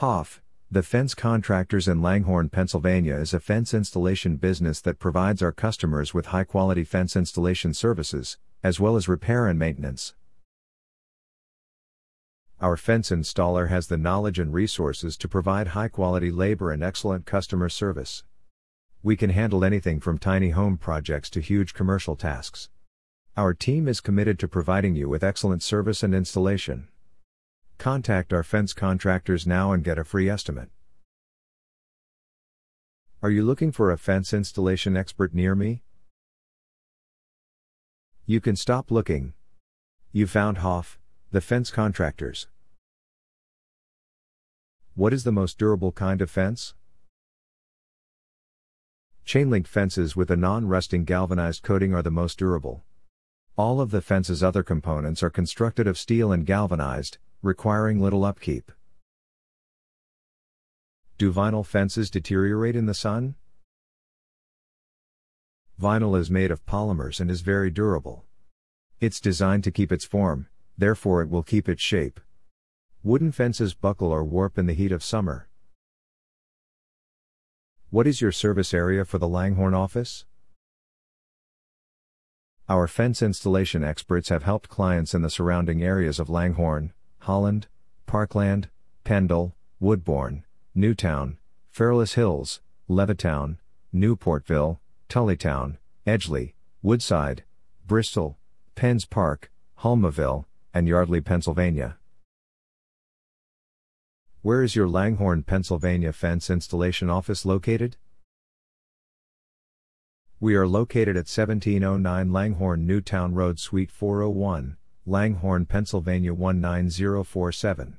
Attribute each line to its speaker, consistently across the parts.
Speaker 1: Hoff, the Fence Contractors in Langhorne, Pennsylvania is a fence installation business that provides our customers with high quality fence installation services, as well as repair and maintenance. Our fence installer has the knowledge and resources to provide high quality labor and excellent customer service. We can handle anything from tiny home projects to huge commercial tasks. Our team is committed to providing you with excellent service and installation. Contact our fence contractors now and get a free estimate. Are you looking for a fence installation expert near me? You can stop looking. You found Hoff, the fence contractors. What is the most durable kind of fence? Chain link fences with a non rusting galvanized coating are the most durable. All of the fence's other components are constructed of steel and galvanized, requiring little upkeep. Do vinyl fences deteriorate in the sun? Vinyl is made of polymers and is very durable. It's designed to keep its form, therefore, it will keep its shape. Wooden fences buckle or warp in the heat of summer. What is your service area for the Langhorne office? Our fence installation experts have helped clients in the surrounding areas of Langhorne, Holland, Parkland, Penndel, Woodbourne, Newtown, Fairless Hills, Levittown, Newportville, Tullytown, Edgely, Woodside, Bristol, Penns Park, Hulmeville, and Yardley, Pennsylvania. Where is your Langhorne, Pennsylvania fence installation office located? We are located at 1709 Langhorne Newtown Road, Suite 401, Langhorne, Pennsylvania 19047.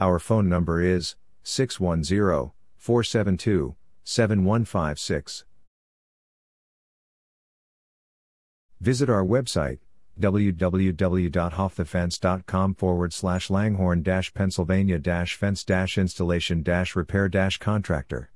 Speaker 1: Our phone number is 610 472 7156. Visit our website www.hoffthefence.com forward slash langhorne pennsylvania fence installation repair contractor.